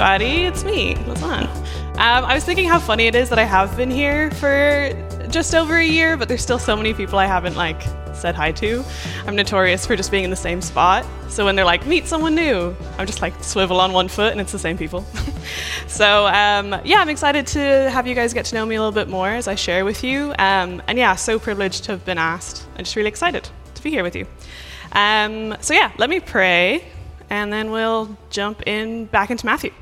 everybody. It's me, Lazan. Um, I was thinking how funny it is that I have been here for just over a year, but there's still so many people I haven't like said hi to. I'm notorious for just being in the same spot. So when they're like, meet someone new, I'm just like swivel on one foot and it's the same people. so um, yeah, I'm excited to have you guys get to know me a little bit more as I share with you. Um, and yeah, so privileged to have been asked. I'm just really excited to be here with you. Um, so yeah, let me pray and then we'll jump in back into Matthew.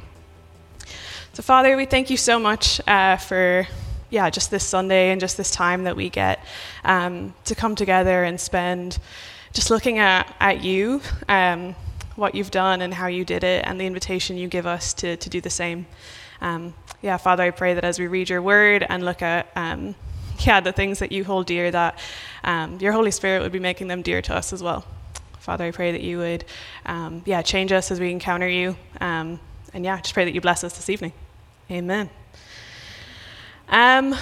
So, Father, we thank you so much uh, for yeah, just this Sunday and just this time that we get um, to come together and spend just looking at, at you, um, what you've done and how you did it, and the invitation you give us to, to do the same. Um, yeah, Father, I pray that as we read your word and look at um, yeah, the things that you hold dear, that um, your Holy Spirit would be making them dear to us as well. Father, I pray that you would, um, yeah, change us as we encounter you. And yeah, just pray that you bless us this evening. Amen. Um,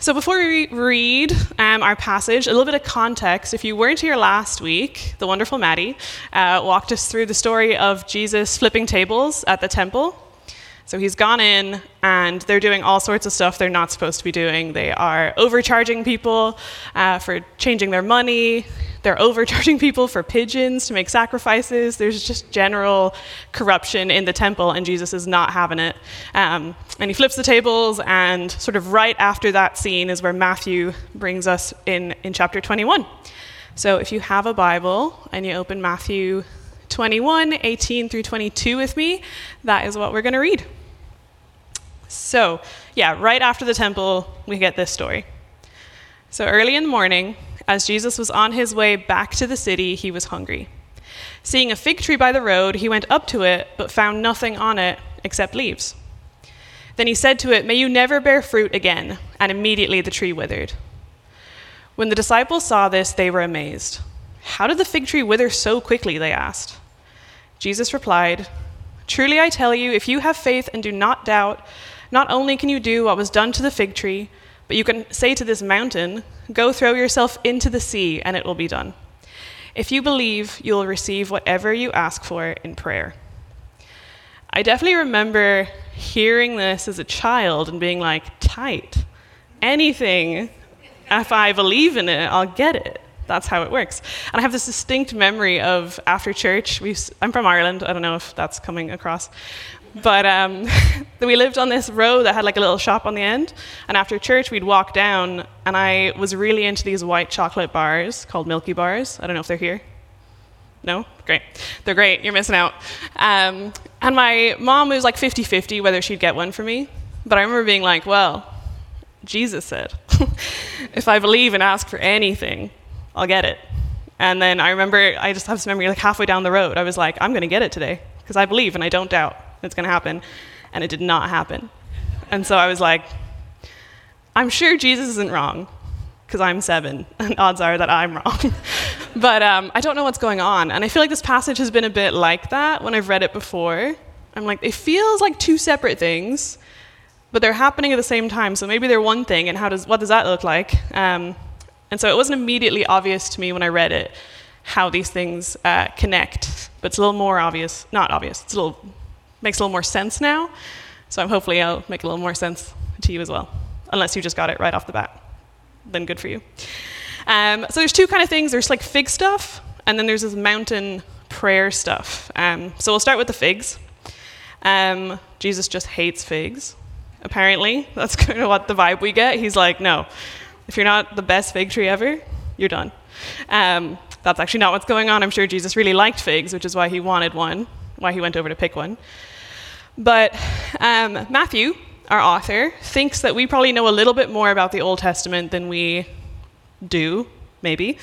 so before we read um, our passage, a little bit of context. If you weren't here last week, the wonderful Maddie uh, walked us through the story of Jesus flipping tables at the temple. So he's gone in and they're doing all sorts of stuff they're not supposed to be doing. They are overcharging people uh, for changing their money. They're overcharging people for pigeons to make sacrifices. There's just general corruption in the temple, and Jesus is not having it. Um, and he flips the tables, and sort of right after that scene is where Matthew brings us in in chapter 21. So if you have a Bible and you open Matthew 21, 18 through 22 with me, that is what we're going to read. So, yeah, right after the temple, we get this story. So, early in the morning, as Jesus was on his way back to the city, he was hungry. Seeing a fig tree by the road, he went up to it, but found nothing on it except leaves. Then he said to it, May you never bear fruit again. And immediately the tree withered. When the disciples saw this, they were amazed. How did the fig tree wither so quickly? They asked. Jesus replied, Truly I tell you, if you have faith and do not doubt, not only can you do what was done to the fig tree, but you can say to this mountain, Go throw yourself into the sea, and it will be done. If you believe, you will receive whatever you ask for in prayer. I definitely remember hearing this as a child and being like, tight. Anything, if I believe in it, I'll get it. That's how it works. And I have this distinct memory of after church, we I'm from Ireland, I don't know if that's coming across. But um, we lived on this road that had like a little shop on the end. And after church, we'd walk down, and I was really into these white chocolate bars called Milky Bars. I don't know if they're here. No? Great. They're great. You're missing out. Um, and my mom was like 50 50 whether she'd get one for me. But I remember being like, well, Jesus said, if I believe and ask for anything, I'll get it. And then I remember I just have this memory like halfway down the road, I was like, I'm going to get it today because I believe and I don't doubt it's going to happen. And it did not happen. And so I was like, I'm sure Jesus isn't wrong because I'm seven, and odds are that I'm wrong. but um, I don't know what's going on. And I feel like this passage has been a bit like that when I've read it before. I'm like, it feels like two separate things, but they're happening at the same time. So maybe they're one thing, and how does, what does that look like? Um, and so it wasn't immediately obvious to me when I read it how these things uh, connect, but it's a little more obvious, not obvious, it's a little makes a little more sense now. So I'm hopefully I'll make a little more sense to you as well, unless you just got it right off the bat. Then good for you. Um, so there's two kind of things. There's like fig stuff, and then there's this mountain prayer stuff. Um, so we'll start with the figs. Um, Jesus just hates figs. Apparently, that's kind of what the vibe we get. He's like, no, if you're not the best fig tree ever, you're done. Um, that's actually not what's going on. I'm sure Jesus really liked figs, which is why he wanted one why he went over to pick one. But um, Matthew, our author, thinks that we probably know a little bit more about the Old Testament than we do, maybe.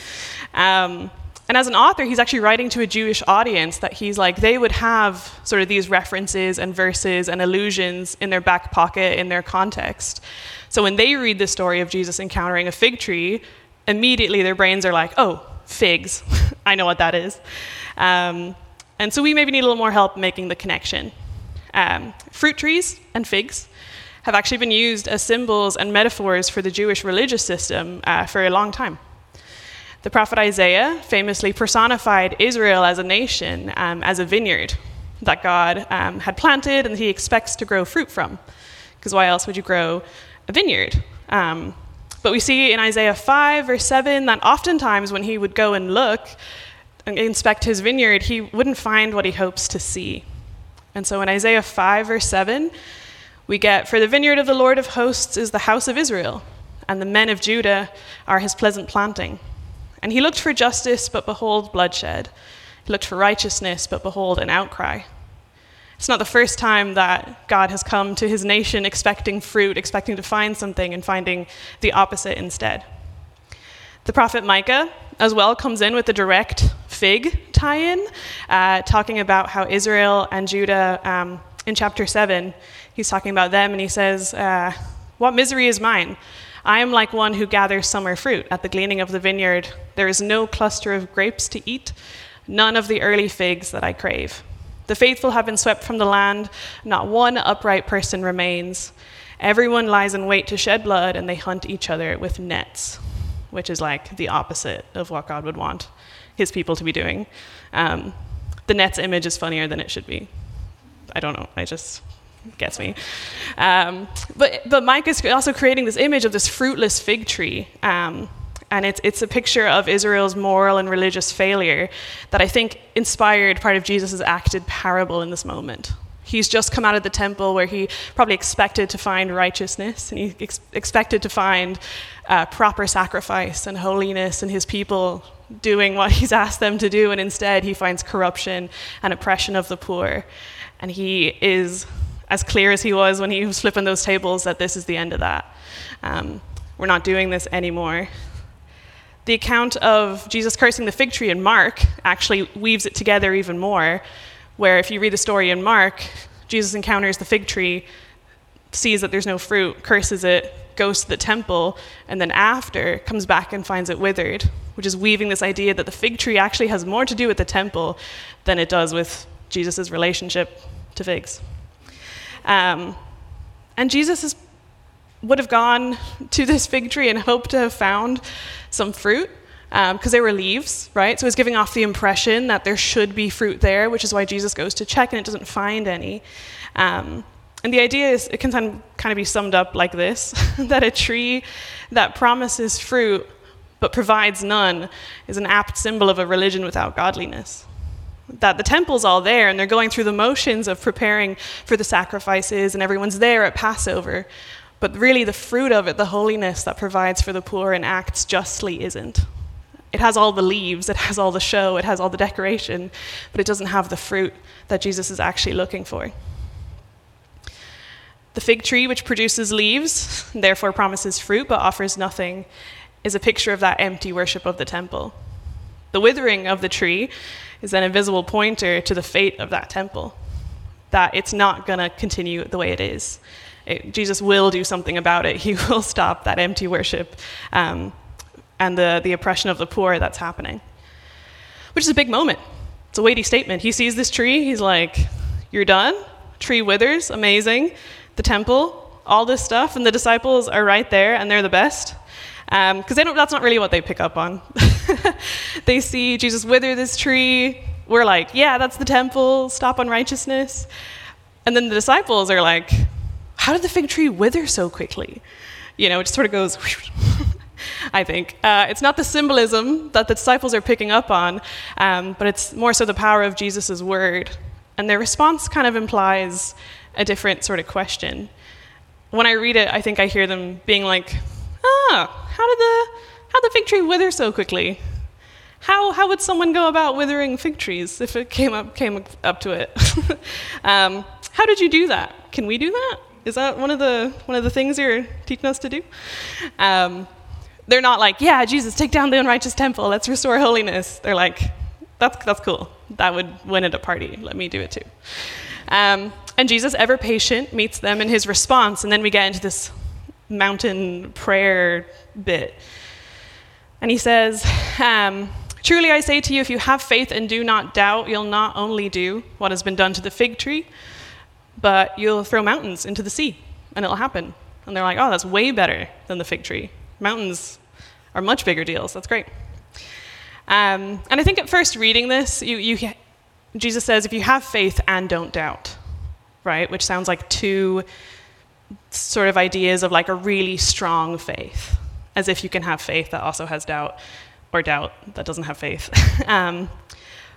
Um, and as an author, he's actually writing to a Jewish audience that he's like, they would have sort of these references and verses and allusions in their back pocket, in their context. So when they read the story of Jesus encountering a fig tree, immediately their brains are like, oh, figs. I know what that is. Um, and so we maybe need a little more help making the connection. Um, fruit trees and figs have actually been used as symbols and metaphors for the Jewish religious system uh, for a long time. The prophet Isaiah famously personified Israel as a nation, um, as a vineyard. that God um, had planted and he expects to grow fruit from. Because why else would you grow a vineyard? Um, but we see in Isaiah 5, or 7, that oftentimes when he would go and look and inspect his vineyard, he wouldn't find what he hopes to see. And so in Isaiah 5, or 7, we get, For the vineyard of the Lord of hosts is the house of Israel, and the men of Judah are his pleasant planting. And he looked for justice, but behold, bloodshed. He looked for righteousness, but behold, an outcry. It's not the first time that God has come to his nation expecting fruit, expecting to find something, and finding the opposite instead. The prophet Micah, as well, comes in with a direct fig tie in, uh, talking about how Israel and Judah, um, in chapter 7, he's talking about them, and he says, uh, What misery is mine? I am like one who gathers summer fruit at the gleaning of the vineyard. There is no cluster of grapes to eat, none of the early figs that I crave. The faithful have been swept from the land, not one upright person remains. Everyone lies in wait to shed blood, and they hunt each other with nets, which is like the opposite of what God would want his people to be doing. Um, the nets image is funnier than it should be. I don't know, I just gets me. Um, but, but Micah is also creating this image of this fruitless fig tree. Um, and it's, it's a picture of Israel's moral and religious failure that I think inspired part of Jesus' acted parable in this moment. He's just come out of the temple where he probably expected to find righteousness and he ex- expected to find uh, proper sacrifice and holiness and his people doing what he's asked them to do. And instead, he finds corruption and oppression of the poor. And he is as clear as he was when he was flipping those tables that this is the end of that. Um, we're not doing this anymore. The account of Jesus cursing the fig tree in Mark actually weaves it together even more, where if you read the story in Mark, Jesus encounters the fig tree, sees that there's no fruit, curses it, goes to the temple, and then after comes back and finds it withered, which is weaving this idea that the fig tree actually has more to do with the temple than it does with Jesus' relationship to figs. Um, and Jesus is would have gone to this fig tree and hoped to have found some fruit because um, there were leaves, right? So it's giving off the impression that there should be fruit there, which is why Jesus goes to check and it doesn't find any. Um, and the idea is it can kind of be summed up like this that a tree that promises fruit but provides none is an apt symbol of a religion without godliness that the temple's all there and they're going through the motions of preparing for the sacrifices and everyone's there at Passover. But really, the fruit of it, the holiness that provides for the poor and acts justly, isn't. It has all the leaves, it has all the show, it has all the decoration, but it doesn't have the fruit that Jesus is actually looking for. The fig tree, which produces leaves, therefore promises fruit but offers nothing, is a picture of that empty worship of the temple. The withering of the tree is an invisible pointer to the fate of that temple, that it's not going to continue the way it is. It, Jesus will do something about it. He will stop that empty worship um, and the, the oppression of the poor that's happening, which is a big moment. It's a weighty statement. He sees this tree, he's like, You're done? Tree withers, amazing. The temple, all this stuff, and the disciples are right there and they're the best. Because um, that's not really what they pick up on. they see Jesus wither this tree. We're like, yeah, that's the temple, stop unrighteousness. And then the disciples are like, how did the fig tree wither so quickly? You know, it just sort of goes, I think. Uh, it's not the symbolism that the disciples are picking up on, um, but it's more so the power of Jesus' word. And their response kind of implies a different sort of question. When I read it, I think I hear them being like, ah, how did the how the fig tree wither so quickly? How, how would someone go about withering fig trees if it came up, came up to it? um, how did you do that? Can we do that? Is that one of the, one of the things you're teaching us to do? Um, they're not like, yeah, Jesus, take down the unrighteous temple, let's restore holiness. They're like, that's, that's cool. That would win at a party. Let me do it too. Um, and Jesus, ever patient, meets them in his response, and then we get into this mountain prayer bit. And he says, um, Truly I say to you, if you have faith and do not doubt, you'll not only do what has been done to the fig tree, but you'll throw mountains into the sea, and it'll happen. And they're like, oh, that's way better than the fig tree. Mountains are much bigger deals. That's great. Um, and I think at first reading this, you, you Jesus says, if you have faith and don't doubt, right? Which sounds like two sort of ideas of like a really strong faith, as if you can have faith that also has doubt, or doubt that doesn't have faith. um,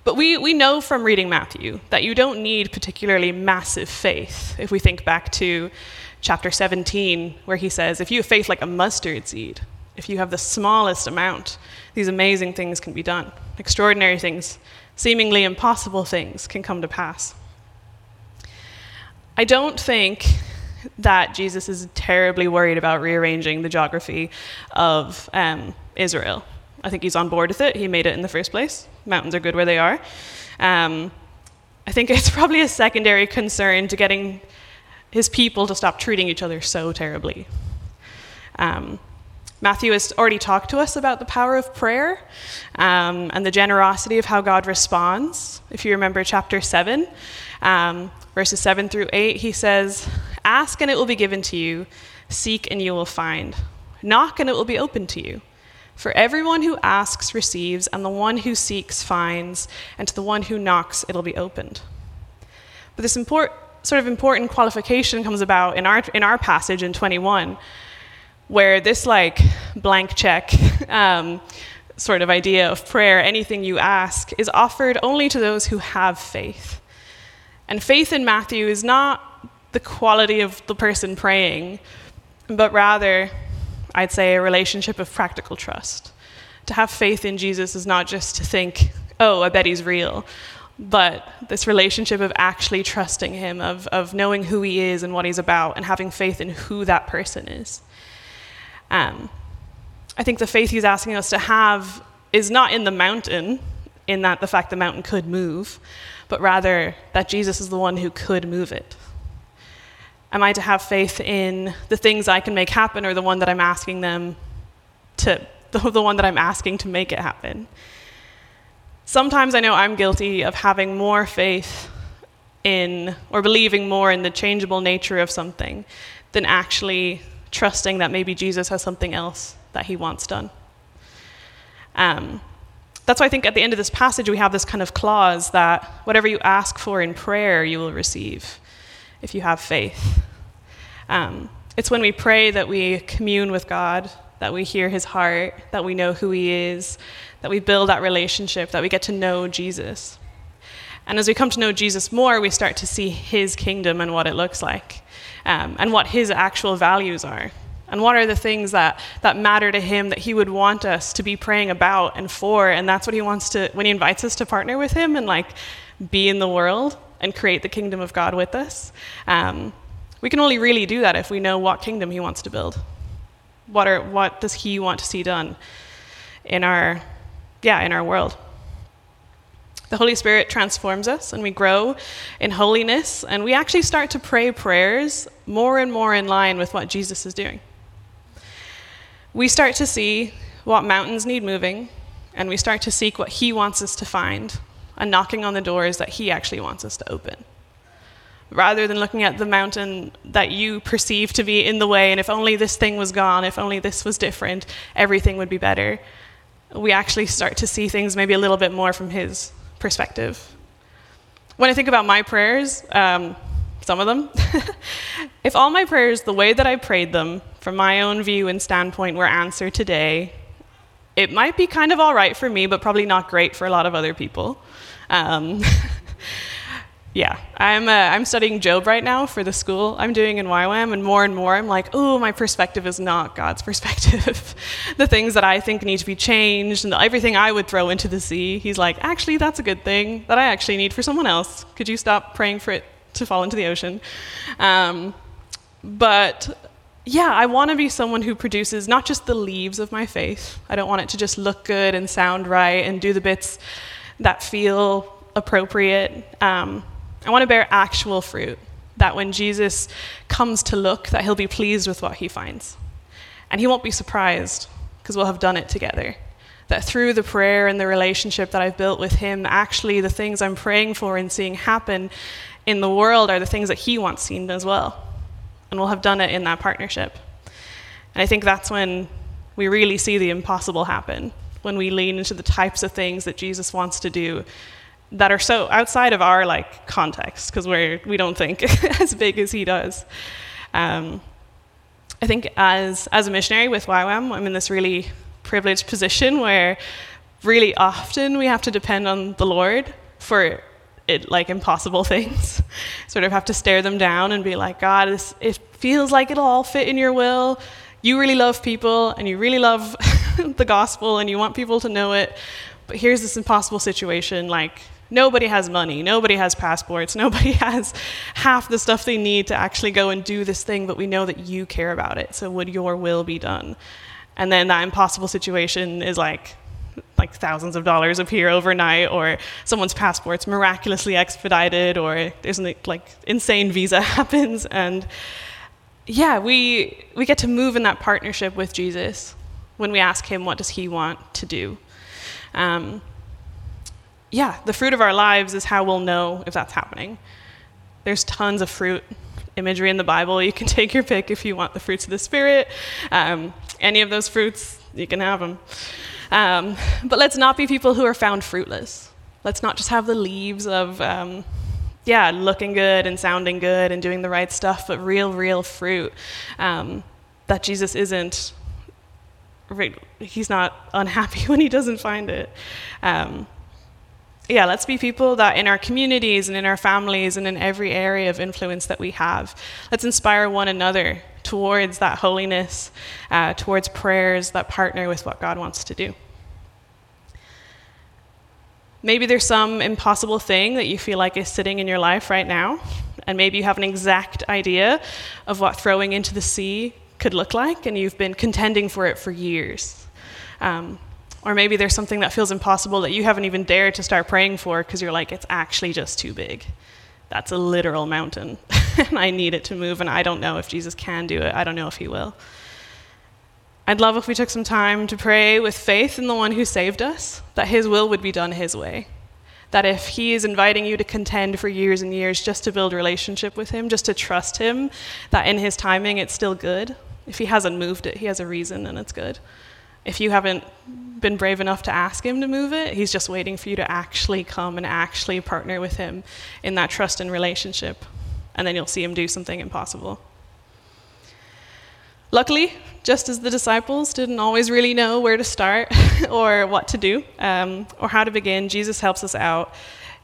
but we, we know from reading Matthew that you don't need particularly massive faith. If we think back to chapter 17, where he says, If you have faith like a mustard seed, if you have the smallest amount, these amazing things can be done. Extraordinary things, seemingly impossible things can come to pass. I don't think that Jesus is terribly worried about rearranging the geography of um, Israel. I think he's on board with it. He made it in the first place. Mountains are good where they are. Um, I think it's probably a secondary concern to getting his people to stop treating each other so terribly. Um, Matthew has already talked to us about the power of prayer um, and the generosity of how God responds. If you remember chapter 7, um, verses 7 through 8, he says, Ask and it will be given to you, seek and you will find, knock and it will be opened to you. For everyone who asks receives, and the one who seeks finds, and to the one who knocks it'll be opened. But this import, sort of important qualification comes about in our, in our passage in 21, where this like blank check um, sort of idea of prayer, anything you ask, is offered only to those who have faith. And faith in Matthew is not the quality of the person praying, but rather I'd say, a relationship of practical trust. To have faith in Jesus is not just to think, oh, I bet he's real, but this relationship of actually trusting him, of, of knowing who he is and what he's about, and having faith in who that person is. Um, I think the faith he's asking us to have is not in the mountain, in that the fact the mountain could move, but rather that Jesus is the one who could move it. Am I to have faith in the things I can make happen or the one that I'm asking them to, the, the one that I'm asking to make it happen? Sometimes I know I'm guilty of having more faith in or believing more in the changeable nature of something than actually trusting that maybe Jesus has something else that he wants done. Um, that's why I think at the end of this passage we have this kind of clause that whatever you ask for in prayer, you will receive if you have faith. Um, it's when we pray that we commune with God, that we hear his heart, that we know who he is, that we build that relationship, that we get to know Jesus. And as we come to know Jesus more, we start to see his kingdom and what it looks like, um, and what his actual values are, and what are the things that, that matter to him that he would want us to be praying about and for. And that's what he wants to, when he invites us to partner with him and like be in the world and create the kingdom of God with us. Um, we can only really do that if we know what kingdom He wants to build. What, are, what does He want to see done in our, yeah, in our world? The Holy Spirit transforms us and we grow in holiness and we actually start to pray prayers more and more in line with what Jesus is doing. We start to see what mountains need moving and we start to seek what He wants us to find and knocking on the doors that He actually wants us to open. Rather than looking at the mountain that you perceive to be in the way, and if only this thing was gone, if only this was different, everything would be better, we actually start to see things maybe a little bit more from His perspective. When I think about my prayers, um, some of them, if all my prayers, the way that I prayed them, from my own view and standpoint, were answered today, it might be kind of all right for me, but probably not great for a lot of other people. Um, yeah, I'm, uh, I'm studying Job right now for the school I'm doing in YWAM, and more and more I'm like, oh, my perspective is not God's perspective. the things that I think need to be changed and everything I would throw into the sea, he's like, actually, that's a good thing that I actually need for someone else. Could you stop praying for it to fall into the ocean? Um, but yeah, I want to be someone who produces not just the leaves of my faith. I don't want it to just look good and sound right and do the bits that feel appropriate. Um, I want to bear actual fruit, that when Jesus comes to look, that he'll be pleased with what he finds. And he won't be surprised because we'll have done it together. That through the prayer and the relationship that I've built with him, actually the things I'm praying for and seeing happen in the world are the things that he wants seen as well. And we'll have done it in that partnership. And I think that's when we really see the impossible happen when we lean into the types of things that Jesus wants to do that are so outside of our like context because we're we don't think as big as he does. Um, I think as as a missionary with YWAM, I'm in this really privileged position where really often we have to depend on the Lord for it like impossible things. sort of have to stare them down and be like, God, this, it feels like it'll all fit in your will. You really love people and you really love the gospel and you want people to know it. But here's this impossible situation like nobody has money, nobody has passports, nobody has half the stuff they need to actually go and do this thing, but we know that you care about it. So would your will be done? And then that impossible situation is like like thousands of dollars appear overnight, or someone's passport's miraculously expedited, or there's an like insane visa happens, and yeah, we we get to move in that partnership with Jesus when we ask Him what does He want to do. Um, yeah, the fruit of our lives is how we'll know if that's happening. There's tons of fruit imagery in the Bible. You can take your pick if you want the fruits of the Spirit. Um, any of those fruits, you can have them. Um, but let's not be people who are found fruitless. Let's not just have the leaves of, um, yeah, looking good and sounding good and doing the right stuff, but real, real fruit. Um, that Jesus isn't, he's not unhappy when he doesn't find it. Um, yeah, let's be people that in our communities and in our families and in every area of influence that we have, let's inspire one another towards that holiness, uh, towards prayers that partner with what God wants to do. Maybe there's some impossible thing that you feel like is sitting in your life right now, and maybe you have an exact idea of what throwing into the sea could look like, and you've been contending for it for years. Um, or maybe there's something that feels impossible that you haven't even dared to start praying for because you're like, it's actually just too big. That's a literal mountain, and I need it to move, and I don't know if Jesus can do it. I don't know if he will. I'd love if we took some time to pray with faith in the one who saved us, that his will would be done his way. That if he is inviting you to contend for years and years just to build relationship with him, just to trust him, that in his timing it's still good. If he hasn't moved it, he has a reason and it's good. If you haven't been brave enough to ask him to move it, he's just waiting for you to actually come and actually partner with him in that trust and relationship. And then you'll see him do something impossible. Luckily, just as the disciples didn't always really know where to start or what to do um, or how to begin, Jesus helps us out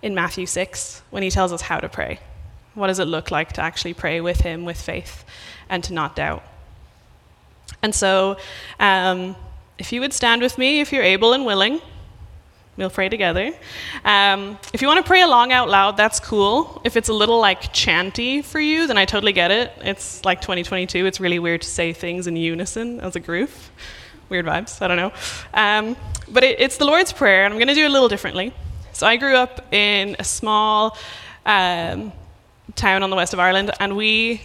in Matthew 6 when he tells us how to pray. What does it look like to actually pray with him with faith and to not doubt? And so, um, if you would stand with me, if you're able and willing, we'll pray together. Um, if you want to pray along out loud, that's cool. If it's a little like chanty for you, then I totally get it. It's like 2022. It's really weird to say things in unison as a group. Weird vibes. I don't know. Um, but it, it's the Lord's Prayer, and I'm going to do it a little differently. So I grew up in a small um, town on the west of Ireland, and we,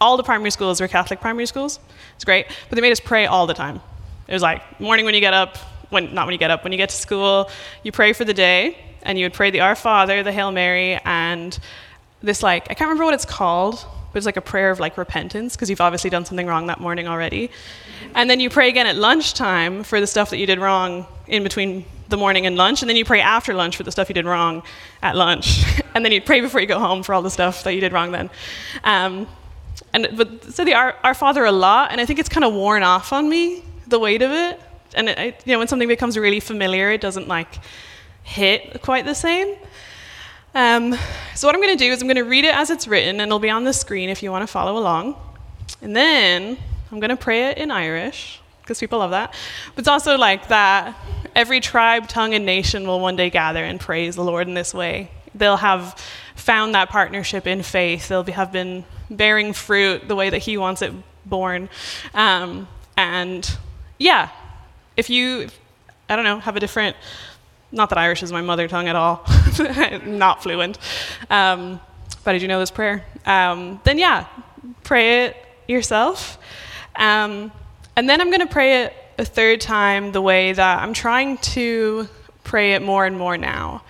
all the primary schools were Catholic primary schools. It's great, but they made us pray all the time. It was like morning when you get up, when not when you get up, when you get to school, you pray for the day, and you would pray the Our Father, the Hail Mary, and this like I can't remember what it's called, but it's like a prayer of like repentance because you've obviously done something wrong that morning already. And then you pray again at lunchtime for the stuff that you did wrong in between the morning and lunch, and then you pray after lunch for the stuff you did wrong at lunch, and then you pray before you go home for all the stuff that you did wrong then. Um, and but so the Our, Our Father a lot, and I think it's kind of worn off on me the weight of it. And it, you know, when something becomes really familiar, it doesn't like hit quite the same. Um, so what I'm going to do is I'm going to read it as it's written, and it'll be on the screen if you want to follow along. And then I'm going to pray it in Irish because people love that. But it's also like that every tribe, tongue, and nation will one day gather and praise the Lord in this way. They'll have found that partnership in faith. They'll be, have been bearing fruit the way that He wants it born. Um, and yeah, if you, I don't know, have a different, not that Irish is my mother tongue at all, not fluent, um, but I do know this prayer, um, then yeah, pray it yourself. Um, and then I'm going to pray it a third time the way that I'm trying to pray it more and more now,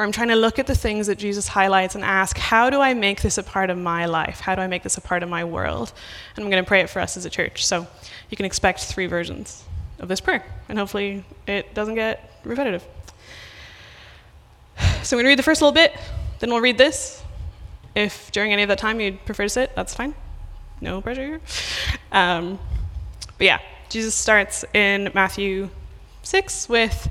where I'm trying to look at the things that Jesus highlights and ask, how do I make this a part of my life? How do I make this a part of my world? And I'm going to pray it for us as a church. So you can expect three versions of this prayer, and hopefully it doesn't get repetitive. So I'm going to read the first little bit, then we'll read this. If during any of that time you'd prefer to sit, that's fine. No pressure here. Um, but yeah, Jesus starts in Matthew 6 with,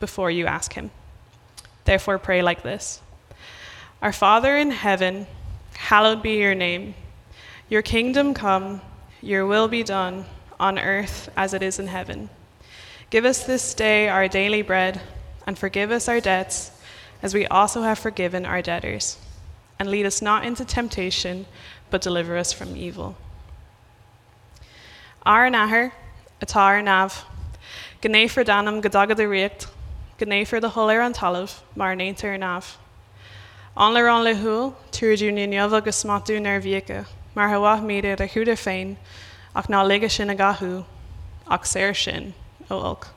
before you ask Him. Therefore, pray like this Our Father in heaven, hallowed be your name. Your kingdom come, your will be done, on earth as it is in heaven. Give us this day our daily bread, and forgive us our debts as we also have forgiven our debtors. And lead us not into temptation, but deliver us from evil. Ar atar nav, gné for danam gadagad a riecht, gné for the holir an talav, mar nainter nav. An le an le húil, túirú ní neomh agus smatú nar bhícha, mar hawath míide a chuúda féin, ach ná liga sin a gathú, ach séir sin ó olc.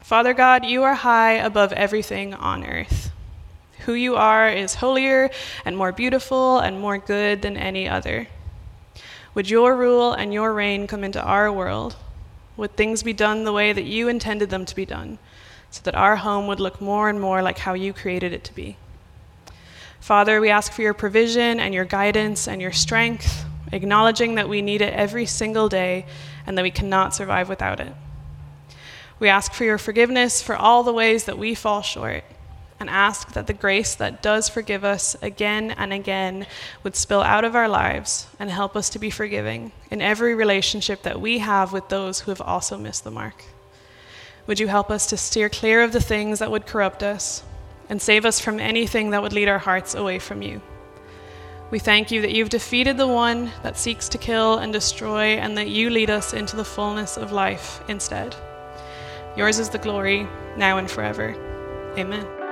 Father God, you are high above everything on earth. Who you are is holier and more beautiful and more good than any other. Would your rule and your reign come into our world? Would things be done the way that you intended them to be done, so that our home would look more and more like how you created it to be? Father, we ask for your provision and your guidance and your strength, acknowledging that we need it every single day and that we cannot survive without it. We ask for your forgiveness for all the ways that we fall short, and ask that the grace that does forgive us again and again would spill out of our lives and help us to be forgiving in every relationship that we have with those who have also missed the mark. Would you help us to steer clear of the things that would corrupt us and save us from anything that would lead our hearts away from you? We thank you that you've defeated the one that seeks to kill and destroy, and that you lead us into the fullness of life instead. Yours is the glory, now and forever. Amen.